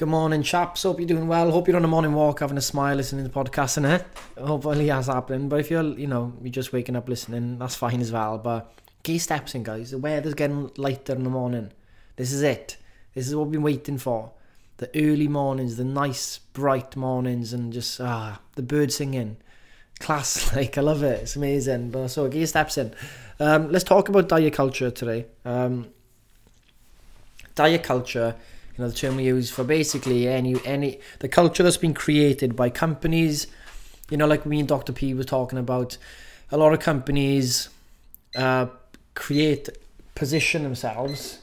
Good morning, chaps. Hope you're doing well. Hope you're on a morning walk, having a smile, listening to the podcast, and it. Hopefully, that's happening. But if you're, you know, you're just waking up listening, that's fine as well. But key steps in, guys. The weather's getting lighter in the morning. This is it. This is what we've been waiting for. The early mornings, the nice, bright mornings, and just ah, the birds singing. Class, like I love it. It's amazing. But so, key steps in. Um, let's talk about diet culture today. Um, diet culture you know the term we use for basically any any the culture that's been created by companies. You know like me and dr p was talking about a lot of companies uh, create position themselves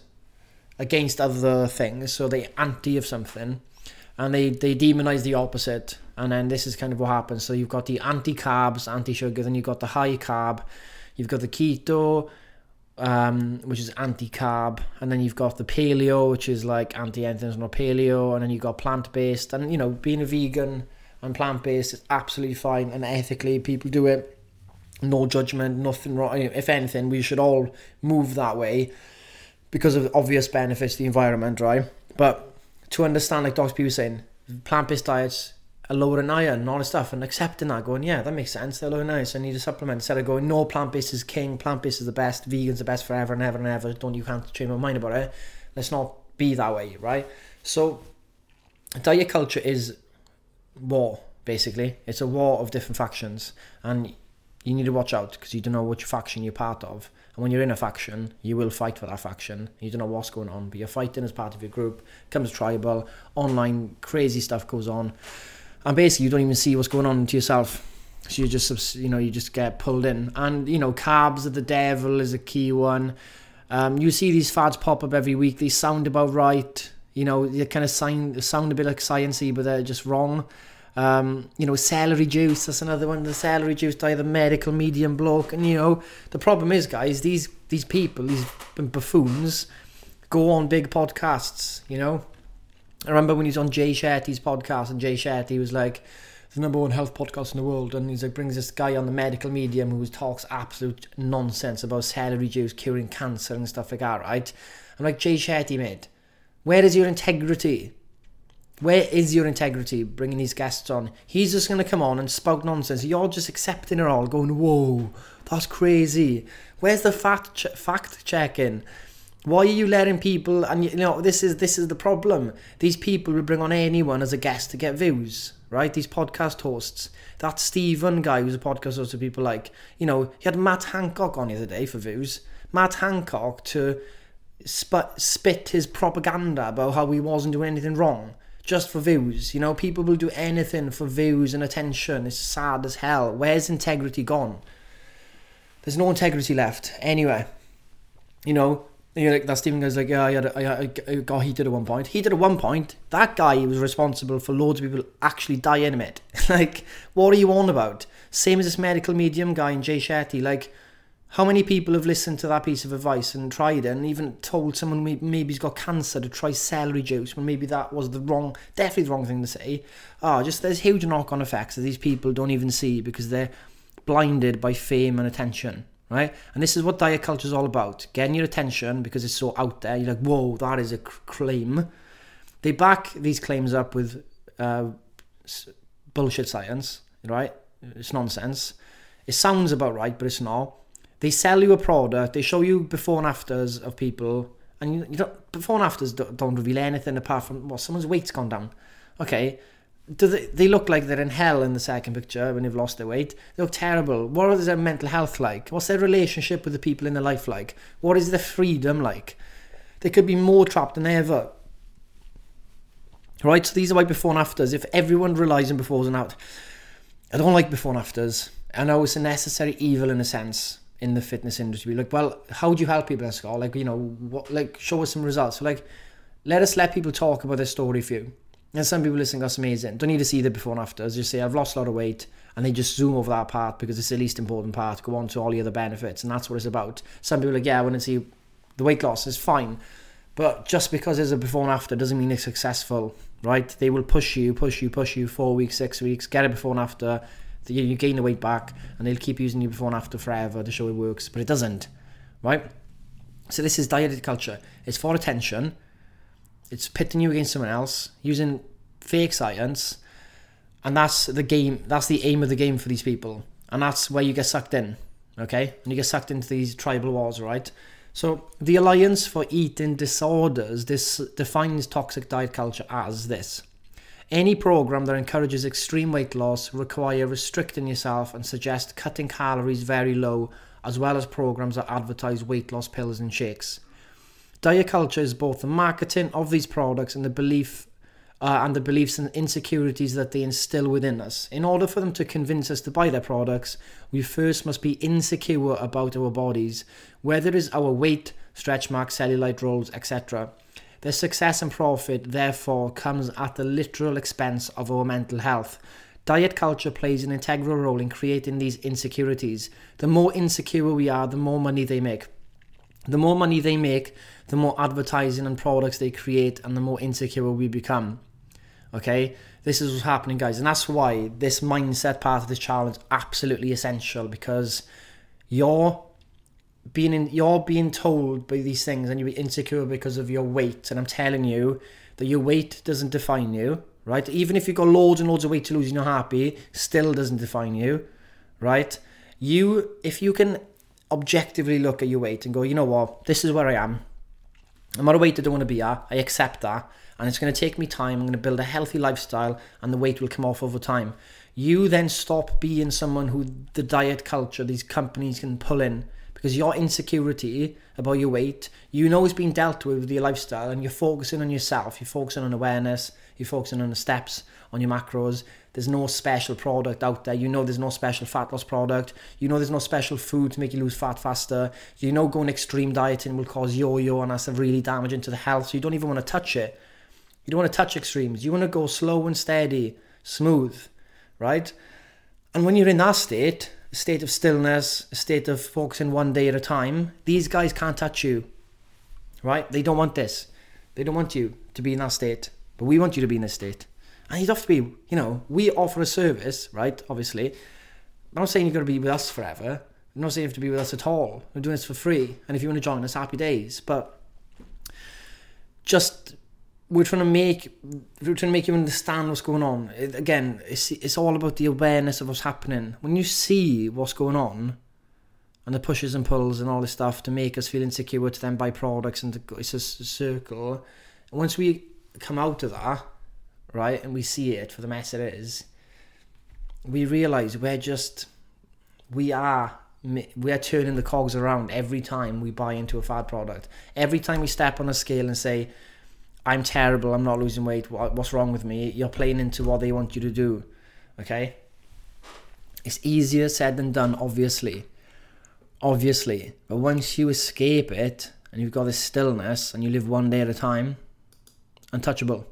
against other things. So they anti of something and they they demonize the opposite. And then this is kind of what happens. So you've got the anti carbs anti sugar then you've got the high carb you've got the keto um, which is anti-carb, and then you've got the paleo, which is like anti-anything, not paleo, and then you've got plant-based, and you know, being a vegan and plant-based is absolutely fine, and ethically people do it, no judgment, nothing wrong. If anything, we should all move that way because of obvious benefits to the environment, right? But to understand, like Dr. P was saying, plant-based diets a lower in iron and all this stuff and accepting that going yeah that makes sense. They're low in iron so I need a supplement. Instead of going no plant-based is king. Plant-based is the best. Vegan's the best forever and ever and ever. Don't you can't change my mind about it. Let's not be that way right? So diet culture is war basically. It's a war of different factions. And you need to watch out because you don't know which faction you're part of. And when you're in a faction you will fight for that faction. You don't know what's going on but you're fighting as part of your group. Comes tribal online crazy stuff goes on and basically you don't even see what's going on to yourself. So you just you know you just get pulled in, and you know carbs of the devil is a key one. Um, you see these fads pop up every week. They sound about right. You know they kind of sound sound a bit like sciency, but they're just wrong. Um, you know, celery juice, that's another one. The celery juice by the medical medium bloke. And, you know, the problem is, guys, these these people, these buffoons, go on big podcasts, you know. I remember when he was on Jay Shetty's podcast, and Jay Shetty was like, the number one health podcast in the world, and he's like brings this guy on the medical medium who talks absolute nonsense about celery juice curing cancer and stuff like that, right? I'm like, Jay Shetty, mate, where is your integrity? Where is your integrity bringing these guests on? He's just going to come on and spout nonsense. You're just accepting it all, going, whoa, that's crazy. Where's the fact, ch- fact checking? Why are you letting people? And you know this is this is the problem. These people will bring on anyone as a guest to get views, right? These podcast hosts. That Stephen guy who's a podcast host of people like, you know, he had Matt Hancock on the other day for views. Matt Hancock to sp- spit his propaganda about how he wasn't doing anything wrong just for views. You know, people will do anything for views and attention. It's sad as hell. Where's integrity gone? There's no integrity left. Anyway, you know, you know, like that Stephen guy's like, yeah, I, had a, I, I got heated at one point. He Heated at one point. That guy was responsible for loads of people actually dying of it. like, what are you on about? Same as this medical medium guy in Jay Shetty. Like, how many people have listened to that piece of advice and tried it and even told someone maybe he's got cancer to try celery juice when maybe that was the wrong, definitely the wrong thing to say. Oh, just there's huge knock-on effects that these people don't even see because they're blinded by fame and attention right? And this is what diet culture is all about getting your attention because it's so out there. You're like, whoa, that is a claim. They back these claims up with uh, bullshit science, right? It's nonsense. It sounds about right, but it's not. They sell you a product, they show you before and afters of people, and you, you don't, before and afters don't, don't reveal anything apart from, well, someone's weight's gone down. Okay, do they, they look like they're in hell in the second picture when they've lost their weight. They look terrible. What is their mental health like? What's their relationship with the people in their life like? What is their freedom like? They could be more trapped than ever. Right, so these are my before and afters. If everyone relies on befores and afters, I don't like before and afters. I know it's a necessary evil in a sense in the fitness industry. Like, well, how do you help people school? Like, you know, what, like show us some results. So, like, let us let people talk about their story for you. And some people listening, that's amazing. Don't need to see the before and after. As you say, I've lost a lot of weight, and they just zoom over that part because it's the least important part. Go on to all the other benefits, and that's what it's about. Some people are like, yeah, I want to see the weight loss is fine, but just because there's a before and after doesn't mean it's successful, right? They will push you, push you, push you four weeks, six weeks, get a before and after. You gain the weight back, and they'll keep using you before and after forever to show it works, but it doesn't, right? So this is dieted culture. It's for attention It's pitting you against someone else using fake science, and that's the game. That's the aim of the game for these people, and that's where you get sucked in. Okay, and you get sucked into these tribal wars, right? So the Alliance for Eating Disorders this defines toxic diet culture as this. Any program that encourages extreme weight loss require restricting yourself and suggest cutting calories very low, as well as programs that advertise weight loss pills and shakes. Diet culture is both the marketing of these products and the belief uh, and the beliefs and insecurities that they instill within us. In order for them to convince us to buy their products, we first must be insecure about our bodies, whether it is our weight, stretch marks, cellulite rolls, etc. Their success and profit, therefore, comes at the literal expense of our mental health. Diet culture plays an integral role in creating these insecurities. The more insecure we are, the more money they make. The more money they make, the more advertising and products they create, and the more insecure we become. Okay, this is what's happening, guys, and that's why this mindset part of this challenge absolutely essential because you're being in, you're being told by these things, and you're insecure because of your weight. And I'm telling you that your weight doesn't define you, right? Even if you've got loads and loads of weight to lose and you're happy, still doesn't define you, right? You, if you can objectively look at your weight and go, you know what, this is where I am. I'm at a weight I don't want to be at. I accept that and it's going to take me time. I'm going to build a healthy lifestyle, and the weight will come off over time. You then stop being someone who the diet culture, these companies can pull in because your insecurity about your weight, you know, is being dealt with with your lifestyle, and you're focusing on yourself. You're focusing on awareness. You're focusing on the steps, on your macros. There's no special product out there. You know, there's no special fat loss product. You know, there's no special food to make you lose fat faster. You know, going extreme dieting will cause yo-yo, and that's really damaging to the health. So you don't even want to touch it you don't want to touch extremes. You want to go slow and steady, smooth, right? And when you're in that state, a state of stillness, a state of focusing one day at a time, these guys can't touch you, right? They don't want this. They don't want you to be in that state, but we want you to be in this state. And you'd have to be, you know, we offer a service, right? Obviously. I'm not saying you've got to be with us forever. I'm not saying you have to be with us at all. We're doing this for free. And if you want to join us, happy days. But just we're trying to make we're trying to make you understand what's going on. It, again, it's it's all about the awareness of what's happening. When you see what's going on, and the pushes and pulls and all this stuff to make us feel insecure to then buy products and to, it's a circle. once we come out of that, right, and we see it for the mess it is, we realize we're just we are we are turning the cogs around every time we buy into a fad product. Every time we step on a scale and say I'm terrible, I'm not losing weight, what's wrong with me? You're playing into what they want you to do. Okay? It's easier said than done, obviously. Obviously. But once you escape it and you've got this stillness and you live one day at a time, untouchable.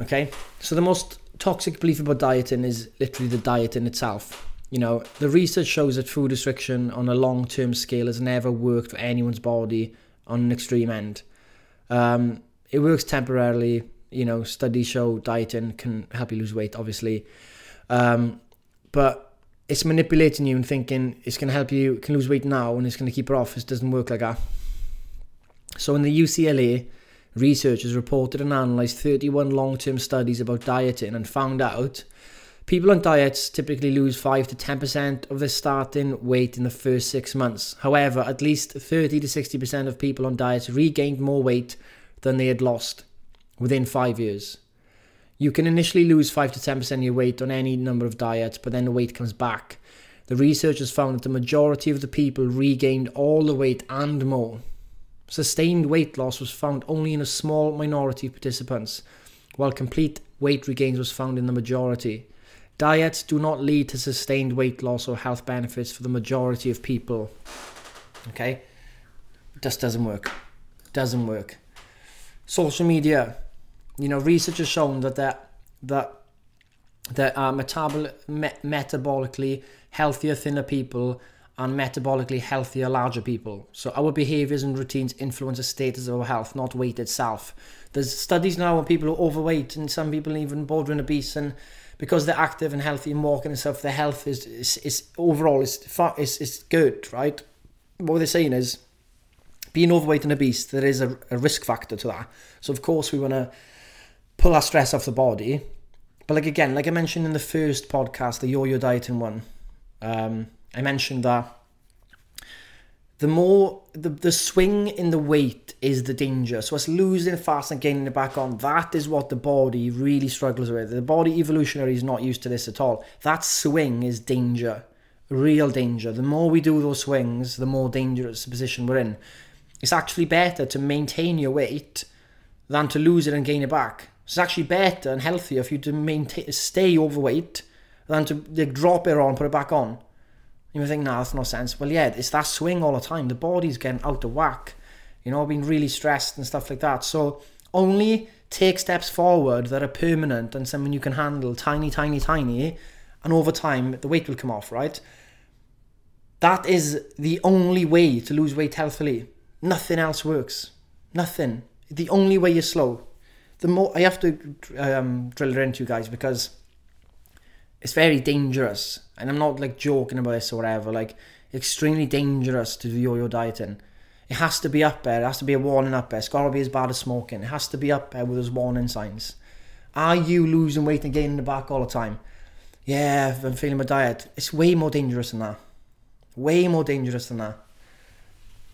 Okay? So the most toxic belief about dieting is literally the diet in itself. You know, the research shows that food restriction on a long term scale has never worked for anyone's body on an extreme end. Um, it works temporarily. You know, studies show dieting can help you lose weight, obviously. Um, but it's manipulating you and thinking it's going to help you can lose weight now and it's going to keep it off. It doesn't work like that. So in the UCLA, researchers reported and analysed 31 long-term studies about dieting and found out people on diets typically lose 5 to 10% of their starting weight in the first six months. However, at least 30 to 60% of people on diets regained more weight than they had lost within five years. You can initially lose 5 to 10% of your weight on any number of diets, but then the weight comes back. The researchers found that the majority of the people regained all the weight and more. Sustained weight loss was found only in a small minority of participants, while complete weight regains was found in the majority. Diets do not lead to sustained weight loss or health benefits for the majority of people. Okay? Just doesn't work. Doesn't work. Social media. You know, research has shown that that that there are metabol- me- metabolically healthier, thinner people and metabolically healthier, larger people. So our behaviors and routines influence the status of our health, not weight itself. There's studies now on people who are overweight and some people even bordering obese and because they're active and healthy and walking and stuff, their health is is, is overall is, is is good, right? What they're saying is being overweight and obese, there is a, a risk factor to that. So of course we want to pull our stress off the body. But like again, like I mentioned in the first podcast, the yo-yo dieting one, um, I mentioned that the more the, the swing in the weight is the danger. So it's losing fast and gaining it back on, that is what the body really struggles with. The body evolutionary is not used to this at all. That swing is danger. Real danger. The more we do those swings, the more dangerous position we're in. It's actually better to maintain your weight than to lose it and gain it back. It's actually better and healthier for you to maintain stay overweight than to drop it on, put it back on. You may think, nah, that's no sense. Well, yeah, it's that swing all the time. The body's getting out of whack, you know, being really stressed and stuff like that. So only take steps forward that are permanent and something you can handle, tiny, tiny, tiny, and over time the weight will come off, right? That is the only way to lose weight healthily. Nothing else works. Nothing. The only way you're slow. The more I have to um, drill it into you guys because it's very dangerous, and I'm not like joking about this or whatever. Like extremely dangerous to do yo-yo dieting. It has to be up there. It has to be a warning up there. It's got to be as bad as smoking. It has to be up there with those warning signs. Are you losing weight and gaining the back all the time? Yeah, I'm feeling my diet. It's way more dangerous than that. Way more dangerous than that.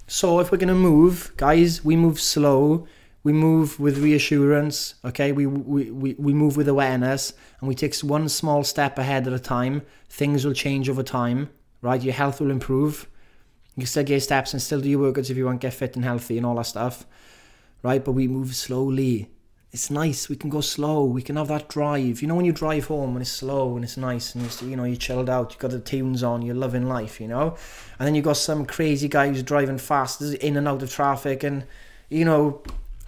So if we're gonna move, guys, we move slow. We move with reassurance. Okay, we we, we, we move with awareness, and we take one small step ahead at a time. Things will change over time, right? Your health will improve. You can still get steps and still do your workouts if you want get fit and healthy and all that stuff, right? But we move slowly it's nice. We can go slow. We can have that drive. You know when you drive home and it's slow and it's nice and you know you're chilled out. you've got the tunes on. You're loving life. You know, and then you've got some crazy guy who's driving fast, in and out of traffic, and you know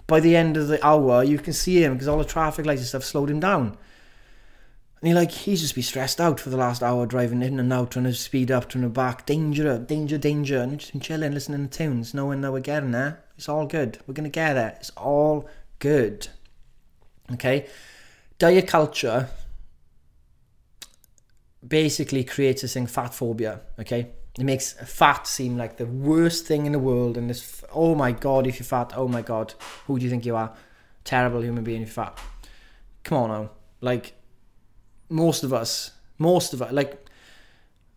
by the end of the hour you can see him because all the traffic lights and stuff slowed him down. And you're like, he's just be stressed out for the last hour driving in and out, trying to speed up, trying to back. Danger, danger, danger. And just chilling, listening to tunes, knowing that we're getting there. It's all good. We're going to get there. It's all good. Okay, diet culture basically creates this thing fat phobia. Okay, it makes fat seem like the worst thing in the world, and this oh my god, if you're fat, oh my god, who do you think you are? Terrible human being if you're fat. Come on now, like most of us, most of us, like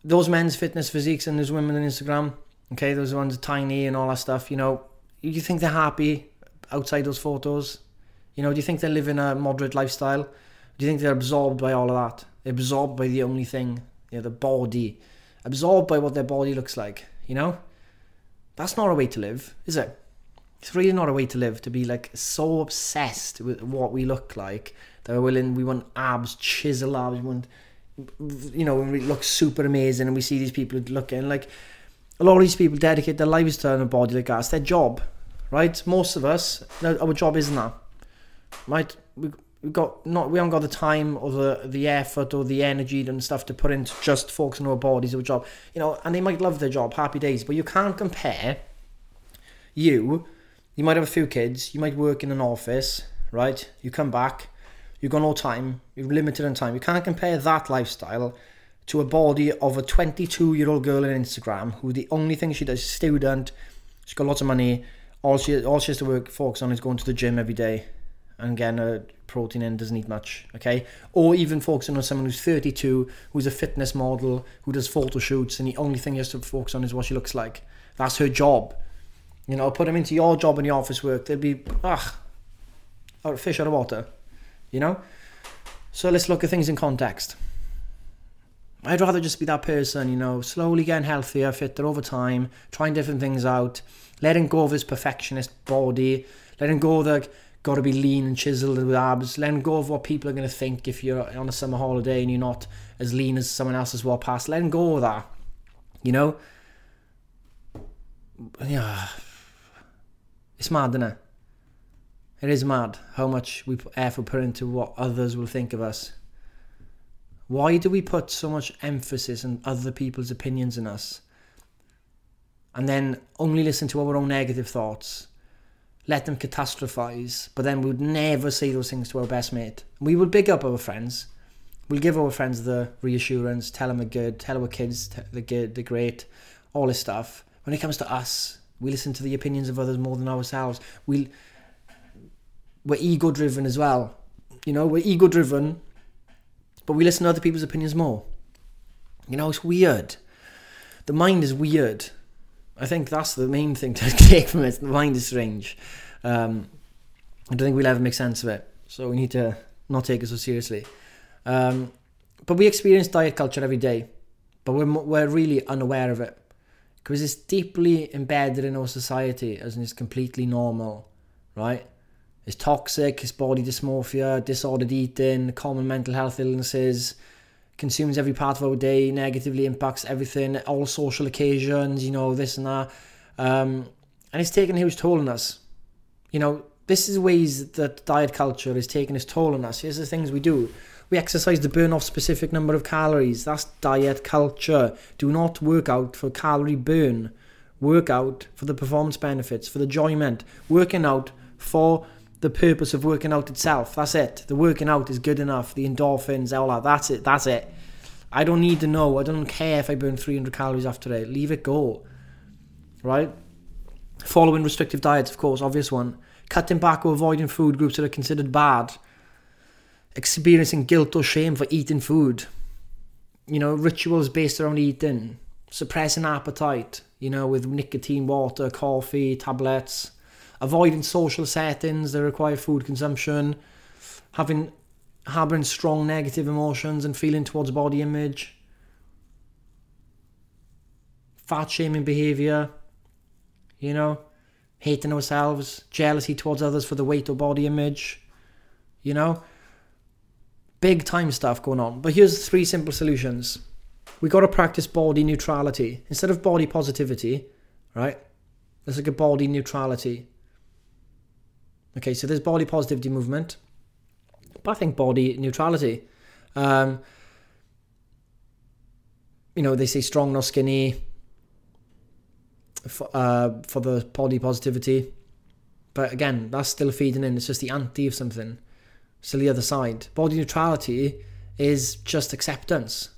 those men's fitness physiques and those women on Instagram. Okay, those ones are tiny and all that stuff. You know, you think they're happy outside those photos? You know, do you think they live in a moderate lifestyle? Do you think they're absorbed by all of that? They're absorbed by the only thing, you know, the body. Absorbed by what their body looks like, you know? That's not a way to live, is it? It's really not a way to live, to be like so obsessed with what we look like that we're willing, we want abs, chisel abs, we want, you know, we look super amazing and we see these people looking like, a lot of these people dedicate their lives to a body like that. It's their job, right? Most of us, our job isn't that right? We we got not we haven't got the time or the the effort or the energy and stuff to put into just focusing on our bodies or job, you know. And they might love their job, happy days, but you can't compare. You, you might have a few kids, you might work in an office, right? You come back, you've got no time, you're limited in time. You can't compare that lifestyle to a body of a 22 year old girl on Instagram who the only thing she does is student, she's got lots of money, all she all she has to work focus on is going to the gym every day and getting a protein in doesn't eat much, okay? Or even focusing on someone who's 32, who's a fitness model, who does photo shoots, and the only thing he has to focus on is what she looks like. That's her job. You know, put them into your job and your office work, they'd be, ah, fish out of water, you know? So let's look at things in context. I'd rather just be that person, you know, slowly getting healthier, fitter over time, trying different things out, letting go of his perfectionist body, letting go of the got to be lean and chiseled with abs. Let go of what people are going to think if you're on a summer holiday and you're not as lean as someone else has walked past. Let go of that. You know? Yeah. It's mad, isn't it? It is mad how much we effort put into what others will think of us. Why do we put so much emphasis on other people's opinions in us? And then only listen to our own negative thoughts let them catastrophize, but then we would never say those things to our best mate. We would big up our friends. We'll give our friends the reassurance, tell them they're good, tell our kids they're good, they're great, all this stuff. When it comes to us, We listen to the opinions of others more than ourselves. We we're ego driven as well. You know, we're ego driven, but we listen to other people's opinions more. You know, it's weird. The mind is weird. I think that's the main thing to take from it. The mind is strange. Um, I don't think we'll ever make sense of it. So we need to not take it so seriously. Um, but we experience diet culture every day, but we're, we're really unaware of it because it's deeply embedded in our society as it's completely normal, right? It's toxic, it's body dysmorphia, disordered eating, common mental health illnesses, consumes every part of our day, negatively impacts everything, all social occasions, you know, this and that. Um, and it's taken a huge toll on us. You know, this is ways that diet culture is taking its toll on us. Here's the things we do. We exercise to burn off specific number of calories. That's diet culture. Do not work out for calorie burn. Work out for the performance benefits, for the enjoyment. Working out for the purpose of working out itself. That's it. The working out is good enough. The endorphins, all that. That's it. That's it. I don't need to know. I don't care if I burn 300 calories after it. Leave it go. Right? Following restrictive diets, of course, obvious one. Cutting back or avoiding food groups that are considered bad. Experiencing guilt or shame for eating food. You know, rituals based around eating. Suppressing appetite, you know, with nicotine, water, coffee, tablets avoiding social settings that require food consumption, having harboring strong negative emotions and feeling towards body image, fat shaming behavior, you know, hating ourselves, jealousy towards others for the weight or body image, you know, big time stuff going on. But here's three simple solutions. We got to practice body neutrality instead of body positivity, right? There's like a body neutrality. Okay, so there's body positivity movement, but I think body neutrality. Um, you know, they say strong nor skinny for, uh, for the body positivity. But again, that's still feeding in. It's just the anti of something. Still the other side. Body neutrality is just acceptance.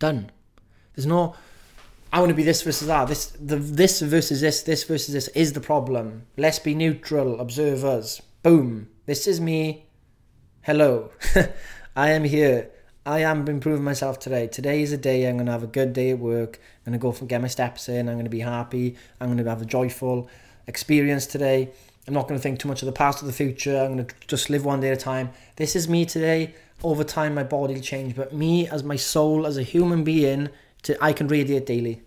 Done. There's no I want to be this versus that. This the this versus this, this versus this is the problem. Let's be neutral observers. Boom. This is me. Hello. I am here. I am improving myself today. Today is a day I'm going to have a good day at work. I'm going to go and get my steps in. I'm going to be happy. I'm going to have a joyful experience today. I'm not going to think too much of the past or the future. I'm going to just live one day at a time. This is me today. Over time, my body will change, but me as my soul, as a human being, to I can radiate daily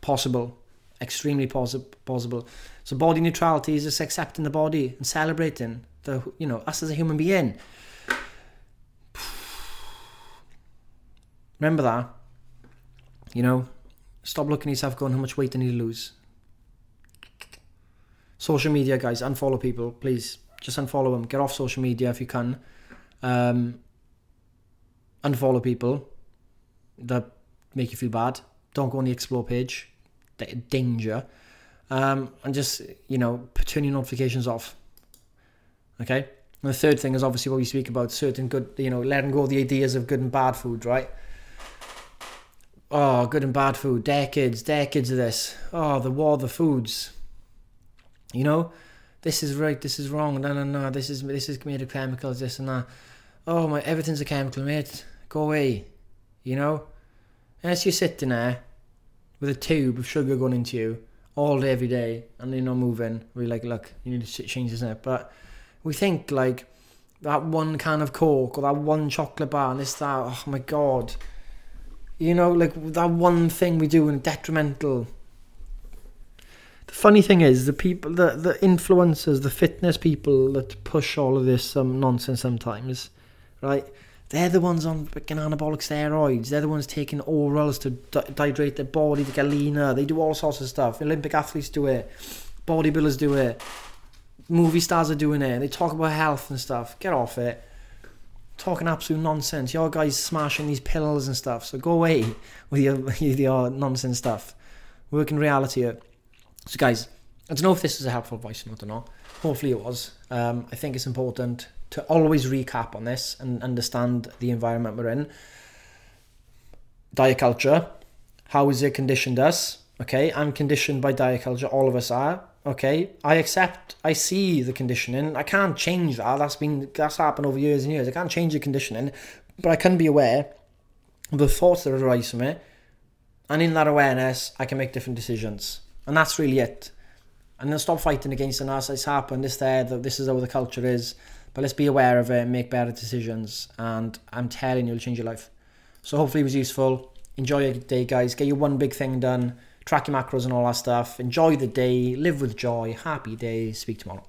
possible, extremely possi- possible. So body neutrality is just accepting the body and celebrating the you know us as a human being. Remember that. You know, stop looking at yourself going, how much weight do I need to lose. Social media, guys, unfollow people, please. Just unfollow them. Get off social media if you can. Um, unfollow people that make you feel bad. Don't go on the explore page. Danger. Um, and just, you know, turn your notifications off. Okay? And the third thing is obviously what we speak about certain good, you know, letting go of the ideas of good and bad food, right? Oh, good and bad food, decades, decades of this. Oh, the war the foods. You know, this is right, this is wrong. No, no, no. This is this is made of chemicals, this and that. Oh my, everything's a chemical, mate. Go away. You know, as you're sitting there with a tube of sugar going into you all day, every day, and you're not moving, we're like, look, you need to change this up. But we think like that one can of Coke or that one chocolate bar and this, that, oh my God. You know, like that one thing we do and detrimental. The funny thing is, the people, the, the influencers, the fitness people that push all of this um, nonsense sometimes, right? They're the ones on freaking anabolic steroids. They're the ones taking orals to dehydrate their body to get leaner. They do all sorts of stuff. Olympic athletes do it. Bodybuilders do it. Movie stars are doing it. They talk about health and stuff. Get off it. Talking absolute nonsense. Your guys smashing these pills and stuff. So go away with your, with your nonsense stuff. Work in reality. So guys, I don't know if this was a helpful voice note or not. Hopefully it was. Um, I think it's important to always recap on this and understand the environment we're in. Diet culture, how has it conditioned us? Okay, I'm conditioned by diet culture. All of us are. Okay, I accept. I see the conditioning. I can't change that. That's been that's happened over years and years. I can't change the conditioning, but I can be aware of the thoughts that arise from it, and in that awareness, I can make different decisions. And that's really it. And then stop fighting against. As it's happened, this there, that this is how the culture is. But let's be aware of it and make better decisions. And I'm telling you, it'll change your life. So hopefully it was useful. Enjoy your day, guys. Get your one big thing done track your macros and all that stuff. Enjoy the day, live with joy, happy day. Speak tomorrow.